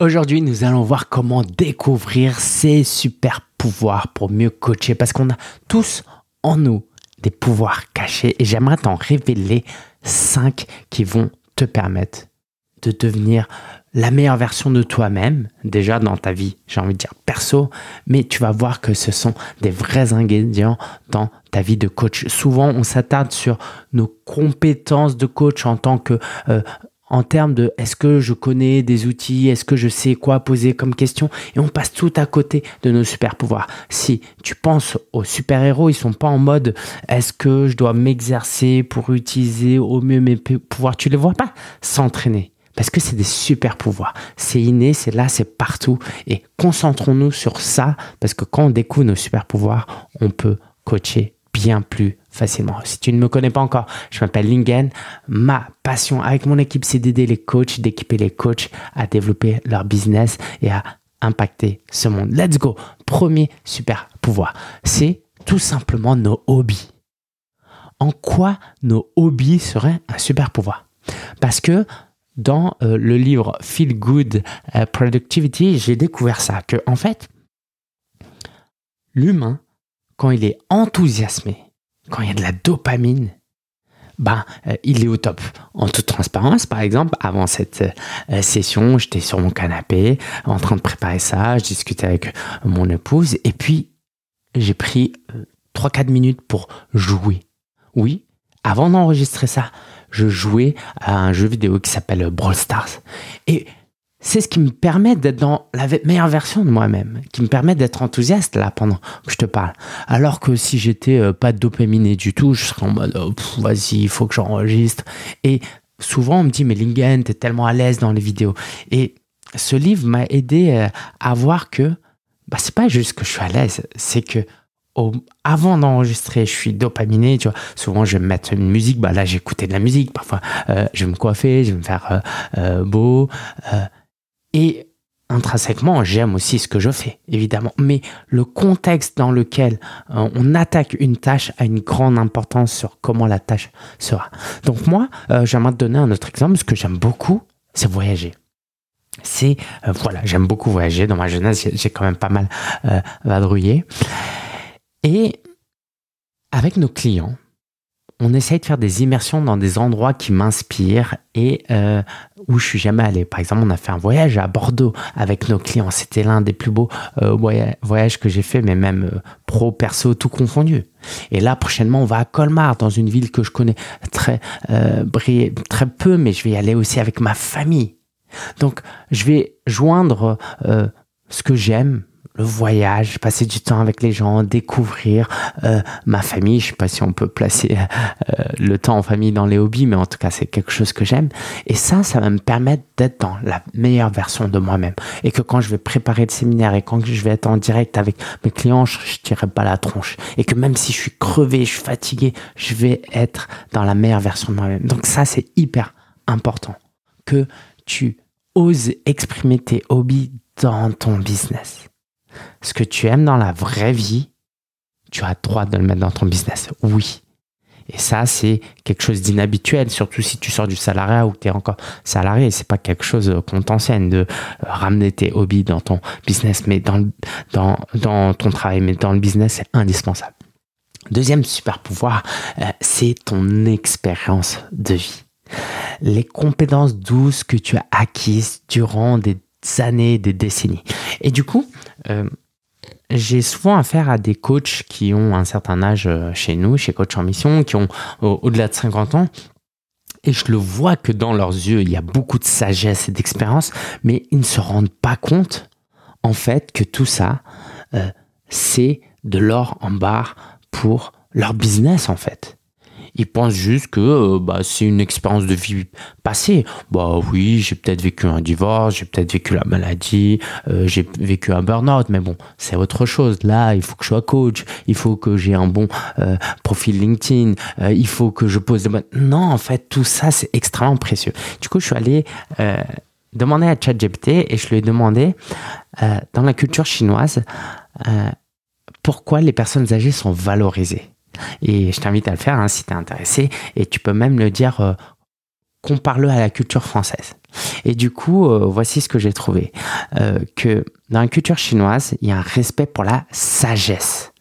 Aujourd'hui, nous allons voir comment découvrir ces super pouvoirs pour mieux coacher parce qu'on a tous en nous des pouvoirs cachés et j'aimerais t'en révéler 5 qui vont te permettre de devenir la meilleure version de toi-même, déjà dans ta vie, j'ai envie de dire perso, mais tu vas voir que ce sont des vrais ingrédients dans ta vie de coach. Souvent, on s'attarde sur nos compétences de coach en tant que euh, en termes de est-ce que je connais des outils, est-ce que je sais quoi poser comme question, et on passe tout à côté de nos super pouvoirs. Si tu penses aux super héros, ils sont pas en mode est-ce que je dois m'exercer pour utiliser au mieux mes pouvoirs, tu les vois pas s'entraîner. Parce que c'est des super pouvoirs. C'est inné, c'est là, c'est partout. Et concentrons-nous sur ça, parce que quand on découvre nos super pouvoirs, on peut coacher bien plus facilement. Si tu ne me connais pas encore, je m'appelle Lingen. Ma passion avec mon équipe, c'est d'aider les coachs, d'équiper les coachs à développer leur business et à impacter ce monde. Let's go. Premier super pouvoir, c'est tout simplement nos hobbies. En quoi nos hobbies seraient un super pouvoir? Parce que dans euh, le livre Feel Good euh, Productivity, j'ai découvert ça, que en fait, l'humain, quand il est enthousiasmé, quand il y a de la dopamine, ben, euh, il est au top. En toute transparence, par exemple, avant cette euh, session, j'étais sur mon canapé en train de préparer ça, je discutais avec mon épouse et puis j'ai pris 3-4 euh, minutes pour jouer. Oui, avant d'enregistrer ça, je jouais à un jeu vidéo qui s'appelle Brawl Stars. Et c'est ce qui me permet d'être dans la meilleure version de moi-même, qui me permet d'être enthousiaste là pendant que je te parle. Alors que si j'étais euh, pas dopaminé du tout, je serais en mode oh, vas-y, il faut que j'enregistre. Et souvent on me dit mais Lingen, t'es tellement à l'aise dans les vidéos. Et ce livre m'a aidé euh, à voir que bah, c'est pas juste que je suis à l'aise, c'est que avant d'enregistrer, je suis dopaminé, tu vois. Souvent, je vais me mettre une musique. Bah là, j'écoutais de la musique. Parfois, euh, je vais me coiffer, je vais me faire beau. Et intrinsèquement, j'aime aussi ce que je fais, évidemment. Mais le contexte dans lequel euh, on attaque une tâche a une grande importance sur comment la tâche sera. Donc moi, euh, j'aimerais te donner un autre exemple. Ce que j'aime beaucoup, c'est voyager. C'est, euh, voilà, j'aime beaucoup voyager. Dans ma jeunesse, j'ai quand même pas mal vadrouillé. Et avec nos clients, on essaye de faire des immersions dans des endroits qui m'inspirent et euh, où je suis jamais allé. Par exemple, on a fait un voyage à Bordeaux avec nos clients. C'était l'un des plus beaux euh, voyages que j'ai fait, mais même euh, pro, perso, tout confondu. Et là, prochainement, on va à Colmar, dans une ville que je connais très, très peu, mais je vais y aller aussi avec ma famille. Donc, je vais joindre ce que j'aime, le voyage, passer du temps avec les gens, découvrir euh, ma famille. Je sais pas si on peut placer euh, le temps en famille dans les hobbies, mais en tout cas, c'est quelque chose que j'aime. Et ça, ça va me permettre d'être dans la meilleure version de moi-même. Et que quand je vais préparer le séminaire et quand je vais être en direct avec mes clients, je, ne tirerai pas la tronche. Et que même si je suis crevé, je suis fatigué, je vais être dans la meilleure version de moi-même. Donc ça, c'est hyper important que tu oses exprimer tes hobbies dans ton business ce que tu aimes dans la vraie vie, tu as le droit de le mettre dans ton business. Oui. Et ça, c'est quelque chose d'inhabituel, surtout si tu sors du salariat ou que tu es encore salarié. C'est pas quelque chose qu'on t'enseigne de ramener tes hobbies dans ton business, mais dans, dans, dans ton travail, mais dans le business, c'est indispensable. Deuxième super pouvoir, euh, c'est ton expérience de vie. Les compétences douces que tu as acquises durant des années, des décennies. Et du coup, euh, j'ai souvent affaire à des coachs qui ont un certain âge euh, chez nous, chez Coach en Mission, qui ont au-delà de 50 ans. Et je le vois que dans leurs yeux, il y a beaucoup de sagesse et d'expérience, mais ils ne se rendent pas compte, en fait, que tout ça, euh, c'est de l'or en barre pour leur business, en fait. Ils pensent juste que euh, bah, c'est une expérience de vie passée. Bah oui, j'ai peut-être vécu un divorce, j'ai peut-être vécu la maladie, euh, j'ai vécu un burn-out, mais bon, c'est autre chose. Là, il faut que je sois coach, il faut que j'ai un bon euh, profil LinkedIn, il faut que je pose des bonnes... Non, en fait, tout ça, c'est extrêmement précieux. Du coup, je suis allé demander à ChatGPT et je lui ai demandé, dans la culture chinoise, pourquoi les personnes âgées sont valorisées et je t'invite à le faire hein, si tu es intéressé. Et tu peux même le dire euh, compare-le à la culture française. Et du coup, euh, voici ce que j'ai trouvé. Euh, que dans la culture chinoise, il y a un respect pour la sagesse.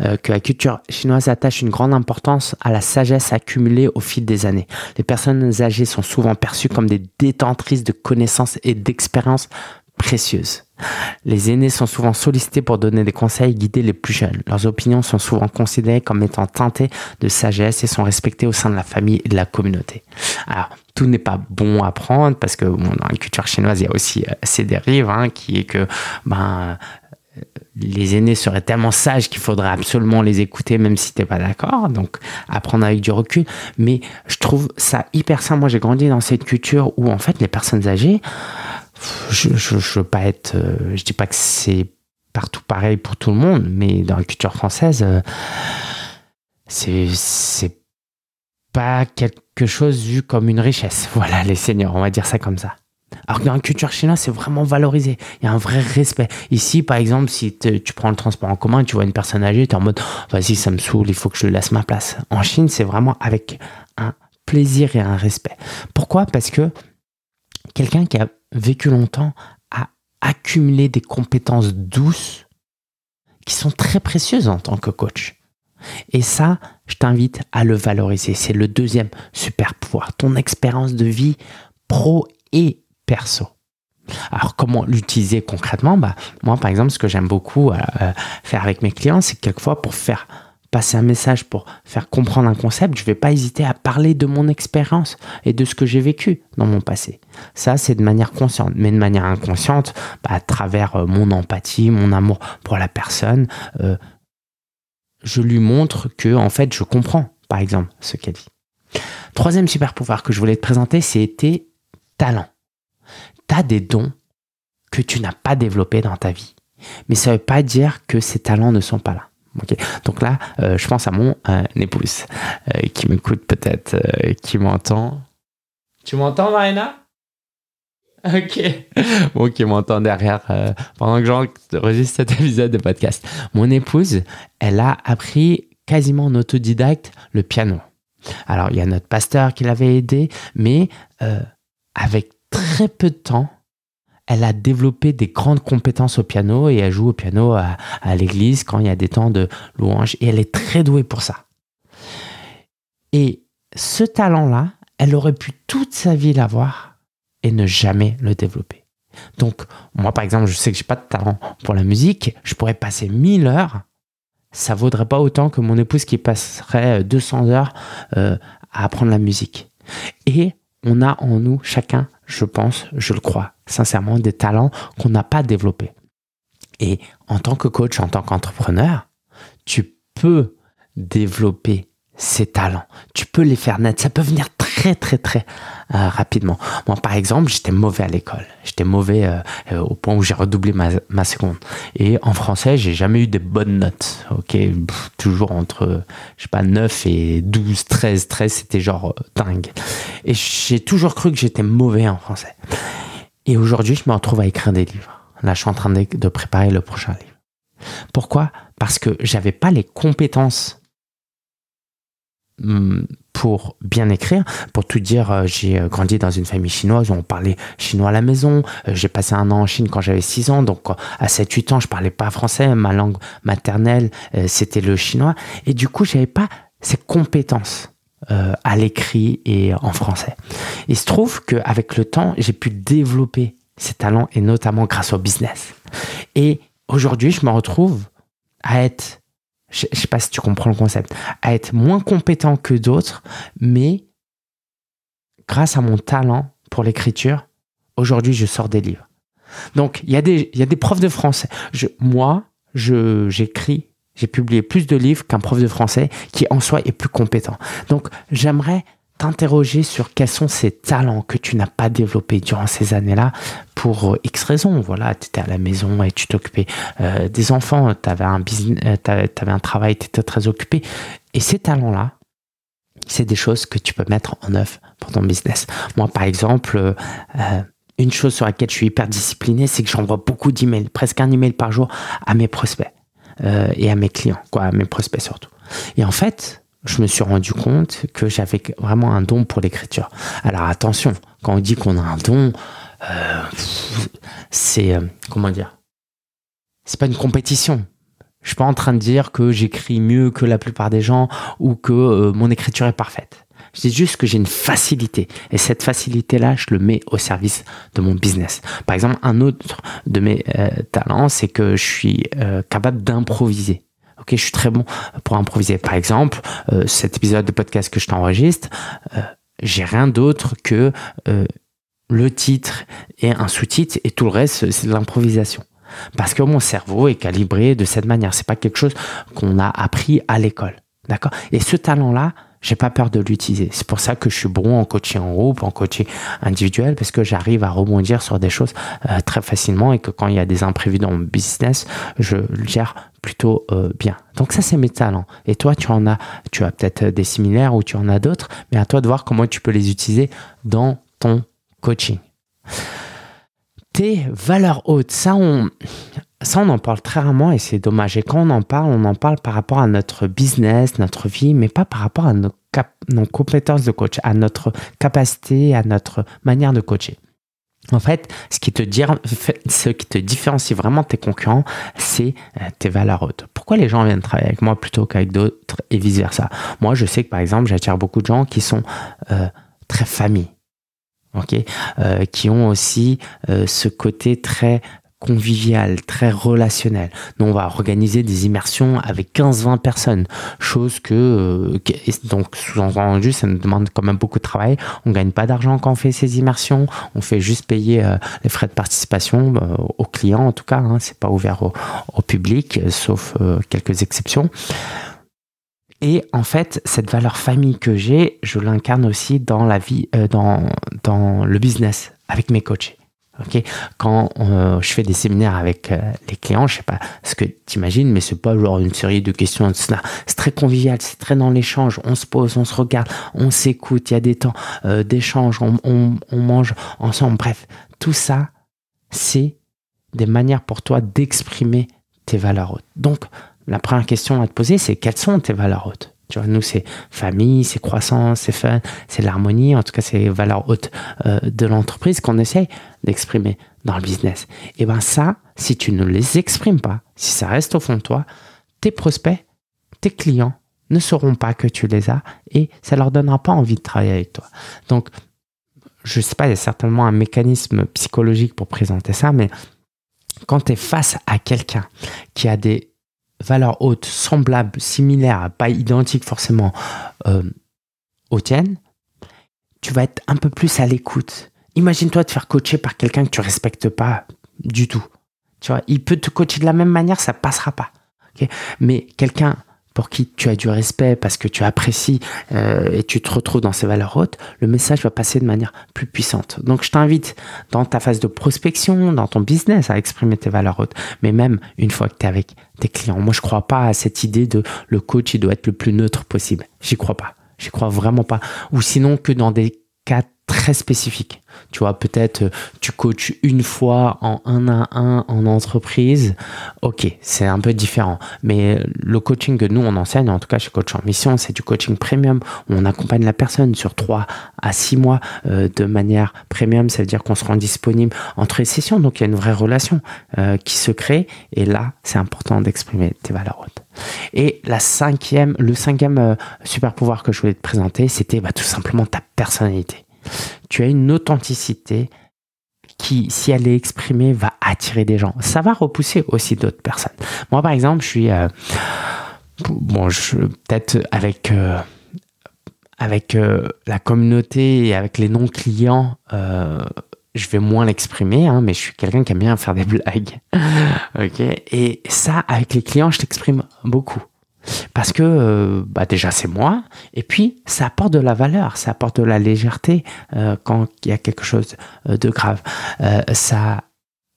Euh, que la culture chinoise attache une grande importance à la sagesse accumulée au fil des années. Les personnes âgées sont souvent perçues comme des détentrices de connaissances et d'expériences précieuses. Les aînés sont souvent sollicités pour donner des conseils et guider les plus jeunes. Leurs opinions sont souvent considérées comme étant teintées de sagesse et sont respectées au sein de la famille et de la communauté. Alors, tout n'est pas bon à prendre parce que dans la culture chinoise, il y a aussi euh, ces dérives, hein, qui est que ben, euh, les aînés seraient tellement sages qu'il faudrait absolument les écouter même si tu n'es pas d'accord. Donc, apprendre avec du recul. Mais je trouve ça hyper simple. Moi, j'ai grandi dans cette culture où, en fait, les personnes âgées, je, je, veux pas être, euh, je dis pas que c'est partout pareil pour tout le monde, mais dans la culture française, euh, c'est, pas quelque chose vu comme une richesse. Voilà, les seigneurs, on va dire ça comme ça. Alors que dans la culture chinoise, c'est vraiment valorisé. Il y a un vrai respect. Ici, par exemple, si tu prends le transport en commun, tu vois une personne âgée, tu es en mode, vas-y, ça me saoule, il faut que je laisse ma place. En Chine, c'est vraiment avec un plaisir et un respect. Pourquoi? Parce que quelqu'un qui a vécu longtemps a accumulé des compétences douces qui sont très précieuses en tant que coach. Et ça, je t'invite à le valoriser. C'est le deuxième super pouvoir, ton expérience de vie pro et perso. Alors comment l'utiliser concrètement? Bah, Moi, par exemple, ce que j'aime beaucoup euh, euh, faire avec mes clients, c'est quelquefois pour faire passer un message, pour faire comprendre un concept, je ne vais pas hésiter à parler de mon expérience et de ce que j'ai vécu dans mon passé. Ça, c'est de manière consciente. Mais de manière inconsciente, bah, à travers euh, mon empathie, mon amour pour la personne, euh, je lui montre que, en fait, je comprends, par exemple, ce qu'elle dit. Troisième super pouvoir que je voulais te présenter, c'était talent. Tu as des dons que tu n'as pas développés dans ta vie. Mais ça ne veut pas dire que ces talents ne sont pas là. Donc là, euh, je pense à mon euh, épouse euh, qui m'écoute peut-être, qui m'entend. Tu m'entends, Marina? Ok. Bon, qui m'entend derrière pendant que j'enregistre cet épisode de podcast. Mon épouse, elle a appris quasiment en autodidacte le piano. Alors, il y a notre pasteur qui l'avait aidé, mais avec très peu de temps, elle a développé des grandes compétences au piano et elle joue au piano à, l'église quand il y a des temps de louange et elle est très douée pour ça. Et ce talent-là, elle aurait pu toute sa vie l'avoir et ne jamais le développer. Donc, moi, par exemple, je sais que j'ai pas de talent pour la musique. Je pourrais passer 1000 heures. Ça vaudrait pas autant que mon épouse qui passerait 200 heures euh, à apprendre la musique. Et on a en nous chacun je pense, je le crois, sincèrement, des talents qu'on n'a pas développés. Et en tant que coach, en tant qu'entrepreneur, tu peux développer ces talents. Tu peux les faire naître. Ça peut venir très, très, très euh, rapidement. Moi, par exemple, j'étais mauvais à l'école. J'étais mauvais euh, euh, au point où j'ai redoublé ma, seconde. Et en français, j'ai jamais eu des bonnes notes. Ok, toujours entre, je sais pas, 9 et 12, 13, 13, c'était genre dingue. Et j'ai toujours cru que j'étais mauvais en français. Et aujourd'hui, je me retrouve à écrire des livres. Là, je suis en train de, préparer le prochain livre. Pourquoi? Parce que j'avais pas les compétences pour bien écrire. Pour tout dire, euh, j'ai euh, grandi dans une famille chinoise où on parlait chinois à la maison. Euh, j'ai passé un an en Chine quand j'avais 6 ans. Donc, à 7-8 ans, je parlais pas français. Ma langue maternelle, c'était le chinois. Et du coup, j'avais pas ces compétences à l'écrit et en français. Il se trouve qu'avec le temps, j'ai pu développer ces talents et notamment grâce au business. Et aujourd'hui, je me retrouve à être je ne sais pas si tu comprends le concept, à être moins compétent que d'autres, mais grâce à mon talent pour l'écriture, aujourd'hui, je sors des livres. Donc, il y, a des, y a des profs de français. Je, moi, j'écris, j'ai publié plus de livres qu'un prof de français qui, en soi, est plus compétent. Donc, j'aimerais t'interroger sur quels sont ces talents que tu n'as pas développés durant ces années-là pour euh, X raisons. Voilà, tu étais à la maison et tu t'occupais euh, des enfants, tu avais euh, un travail, tu étais très occupé. Et ces talents-là, c'est des choses que tu peux mettre en œuvre pour ton business. Moi, par exemple, une chose sur laquelle je suis hyper discipliné, c'est que j'envoie beaucoup d'emails, presque un email par jour à mes prospects et à mes clients, quoi, à mes prospects surtout. Et en fait, je me suis rendu compte que j'avais vraiment un don pour l'écriture. Alors attention, quand on dit qu'on a un don, euh, c'est euh, comment dire? C'est pas une compétition. Je suis pas en train de dire que j'écris mieux que la plupart des gens ou que euh, mon écriture est parfaite. Je dis juste que j'ai une facilité. Et cette facilité-là, je le mets au service de mon business. Par exemple, un autre de mes talents, c'est que je suis capable d'improviser. Ok, je suis très bon pour improviser. Par exemple, cet épisode de podcast que je t'enregistre, j'ai rien d'autre que le titre et un sous-titre et tout le reste, c'est de l'improvisation. Parce que mon cerveau est calibré de cette manière. C'est pas quelque chose qu'on a appris à l'école. D'accord? Et ce talent-là, j'ai pas peur de l'utiliser. C'est pour ça que je suis bon en coaching en groupe, en coaching individuel, parce que j'arrive à rebondir sur des choses euh, très facilement et que quand il y a des imprévus dans mon business, je le gère plutôt euh, bien. Donc ça, c'est mes talents. Et toi, tu en as, tu as peut-être des similaires ou tu en as d'autres, mais à toi de voir comment tu peux les utiliser dans ton coaching. Tes valeurs hautes, ça on, ça on en parle très rarement et c'est dommage. Et quand on en parle, on en parle par rapport à notre business, notre vie, mais pas par rapport à nos, nos compétences de coach, à notre capacité, à notre manière de coacher. En fait, ce qui te, ce qui te différencie vraiment tes concurrents, c'est euh, tes valeurs hautes. Pourquoi les gens viennent travailler avec moi plutôt qu'avec d'autres et vice-versa? Moi, je sais que par exemple, j'attire beaucoup de gens qui sont euh, très familles ok, euh, qui ont aussi euh, ce côté très convivial, très relationnel. Nous, on va organiser des immersions avec 15-20 personnes, chose que, euh, donc, sous-entendu, ça nous demande quand même beaucoup de travail. On gagne pas d'argent quand on fait ces immersions, on fait juste payer les frais de participation aux clients, en tout cas, hein, c'est pas ouvert au, au public, sauf quelques exceptions. Et en fait, cette valeur famille que j'ai, je l'incarne aussi dans la vie, euh, dans, dans le business avec mes coachs. Ok, quand euh, je fais des séminaires avec euh, les clients, je sais pas ce que tu imagines, mais c'est pas genre une série de questions. C'est très convivial, c'est très dans l'échange. On se pose, on se regarde, on s'écoute. Il y a des temps d'échange, on, on, on mange ensemble. Bref, tout ça, c'est des manières pour toi d'exprimer tes valeurs hautes. Donc, la première question à te poser, c'est quelles sont tes valeurs hautes? Tu vois, nous, c'est famille, c'est croissance, c'est fun, c'est l'harmonie. En tout cas, c'est les valeurs hautes euh, de l'entreprise qu'on essaye d'exprimer dans le business. Et ben ça, si tu ne les exprimes pas, si ça reste au fond de toi, tes prospects, tes clients ne sauront pas que tu les as et ça leur donnera pas envie de travailler avec toi. Donc, je sais pas, il y a certainement un mécanisme psychologique pour présenter ça, mais quand tu es face à quelqu'un qui a des valeurs hautes, semblables, similaires, pas identiques forcément euh, aux tiennes, tu vas être un peu plus à l'écoute. Imagine-toi te faire coacher par quelqu'un que tu respectes pas du tout. Tu vois, il peut te coacher de la même manière, ça passera pas. Mais quelqu'un pour qui tu as du respect parce que tu apprécies euh, et tu te retrouves dans ces valeurs hautes, le message va passer de manière plus puissante. Donc je t'invite dans ta phase de prospection, dans ton business à exprimer tes valeurs hautes, mais même une fois que tu es avec tes clients. Moi je crois pas à cette idée de le coach il doit être le plus neutre possible. J'y crois pas. J'y crois vraiment pas. Ou sinon que dans des cas très spécifique. Tu vois, peut-être euh, tu coaches une fois en un à un en entreprise. Ok, c'est un peu différent. Mais le coaching que nous, on enseigne, en tout cas chez Coach en Mission, c'est du coaching premium on accompagne la personne sur trois à six mois euh, de manière premium. Ça veut dire qu'on se rend disponible entre les sessions. Donc il y a une vraie relation euh, qui se crée. Et là, c'est important d'exprimer tes valeurs hautes. Et la cinquième, le cinquième super pouvoir que je voulais te présenter, c'était bah, tout simplement ta personnalité tu as une authenticité qui, si elle est exprimée, va attirer des gens. Ça va repousser aussi d'autres personnes. Moi, par exemple, je suis... Euh, bon, peut-être avec... Euh, avec euh, la communauté et avec les non-clients, je vais moins l'exprimer, hein, mais je suis quelqu'un qui aime bien faire des blagues. ok? Et ça, avec les clients, je t'exprime beaucoup. Parce que euh, bah déjà c'est moi, et puis ça apporte de la valeur, ça apporte de la légèreté euh, quand il y a quelque chose euh, de grave. ça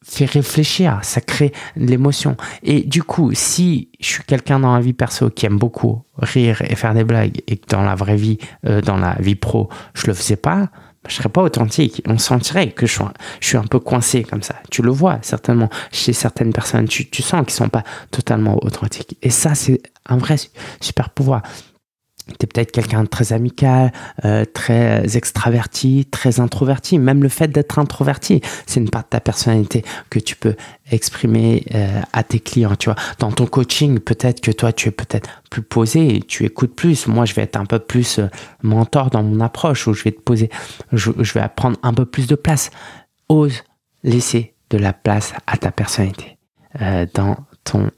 fait réfléchir, ça crée l'émotion. Et du coup, si je suis quelqu'un dans la vie perso qui aime beaucoup rire et faire des blagues, et que dans la vraie vie, dans la vie pro, je le faisais pas, je serais pas authentique. On sentirait que je suis, un peu coincé comme ça. Tu le vois certainement chez certaines personnes. Tu, tu sens qu'ils sont pas totalement authentiques. Et ça, c'est un vrai super pouvoir. Tu peut-être quelqu'un de très amical, euh, très extraverti, très introverti. Même le fait d'être introverti, c'est une part de ta personnalité que tu peux exprimer euh, à tes clients. Dans ton coaching, peut-être que toi, tu es peut-être plus posé tu écoutes plus. Moi, je vais être un peu plus euh, mentor dans mon approche où je vais te poser, je, je vais prendre un peu plus de place. Ose laisser de la place à ta personnalité dans ton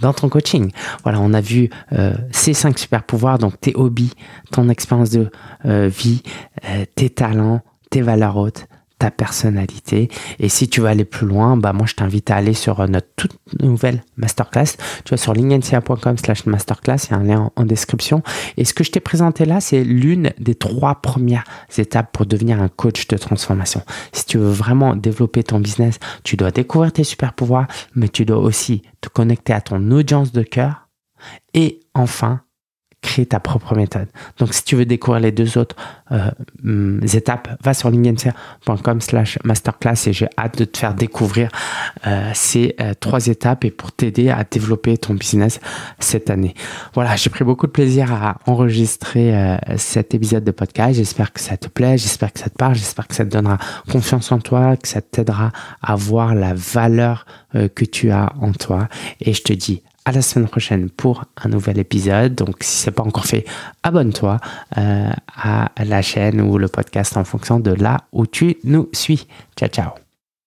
dans ton coaching. Voilà, on a vu euh, ces cinq super pouvoirs, donc tes hobbies, ton expérience de euh, vie, euh, tes talents, tes valeurs hautes, ta personnalité. Et si tu veux aller plus loin, bah moi je t'invite à aller sur notre toute nouvelle masterclass. Tu vas sur linkedin.com slash masterclass, il y a un lien en, description. Et ce que je t'ai présenté là, c'est l'une des trois premières étapes pour devenir un coach de transformation. Si tu veux vraiment développer ton business, tu dois découvrir tes super pouvoirs, mais tu dois aussi te connecter à ton audience de cœur. Et enfin, ta propre méthode. Donc, si tu veux découvrir les deux autres euh, étapes, va sur linkedin.com slash masterclass et j'ai hâte de te faire découvrir euh, ces euh, trois étapes et pour t'aider à développer ton business cette année. Voilà, j'ai pris beaucoup de plaisir à enregistrer cet épisode de podcast. J'espère que ça te plaît, j'espère que ça te parle, j'espère que ça te donnera confiance en toi, que ça t'aidera à voir la valeur que tu as en toi. Et je te dis à la semaine prochaine pour un nouvel épisode. Donc, si ce n'est pas encore fait, abonne-toi euh, à la chaîne ou le podcast en fonction de là où tu nous suis. Ciao, ciao.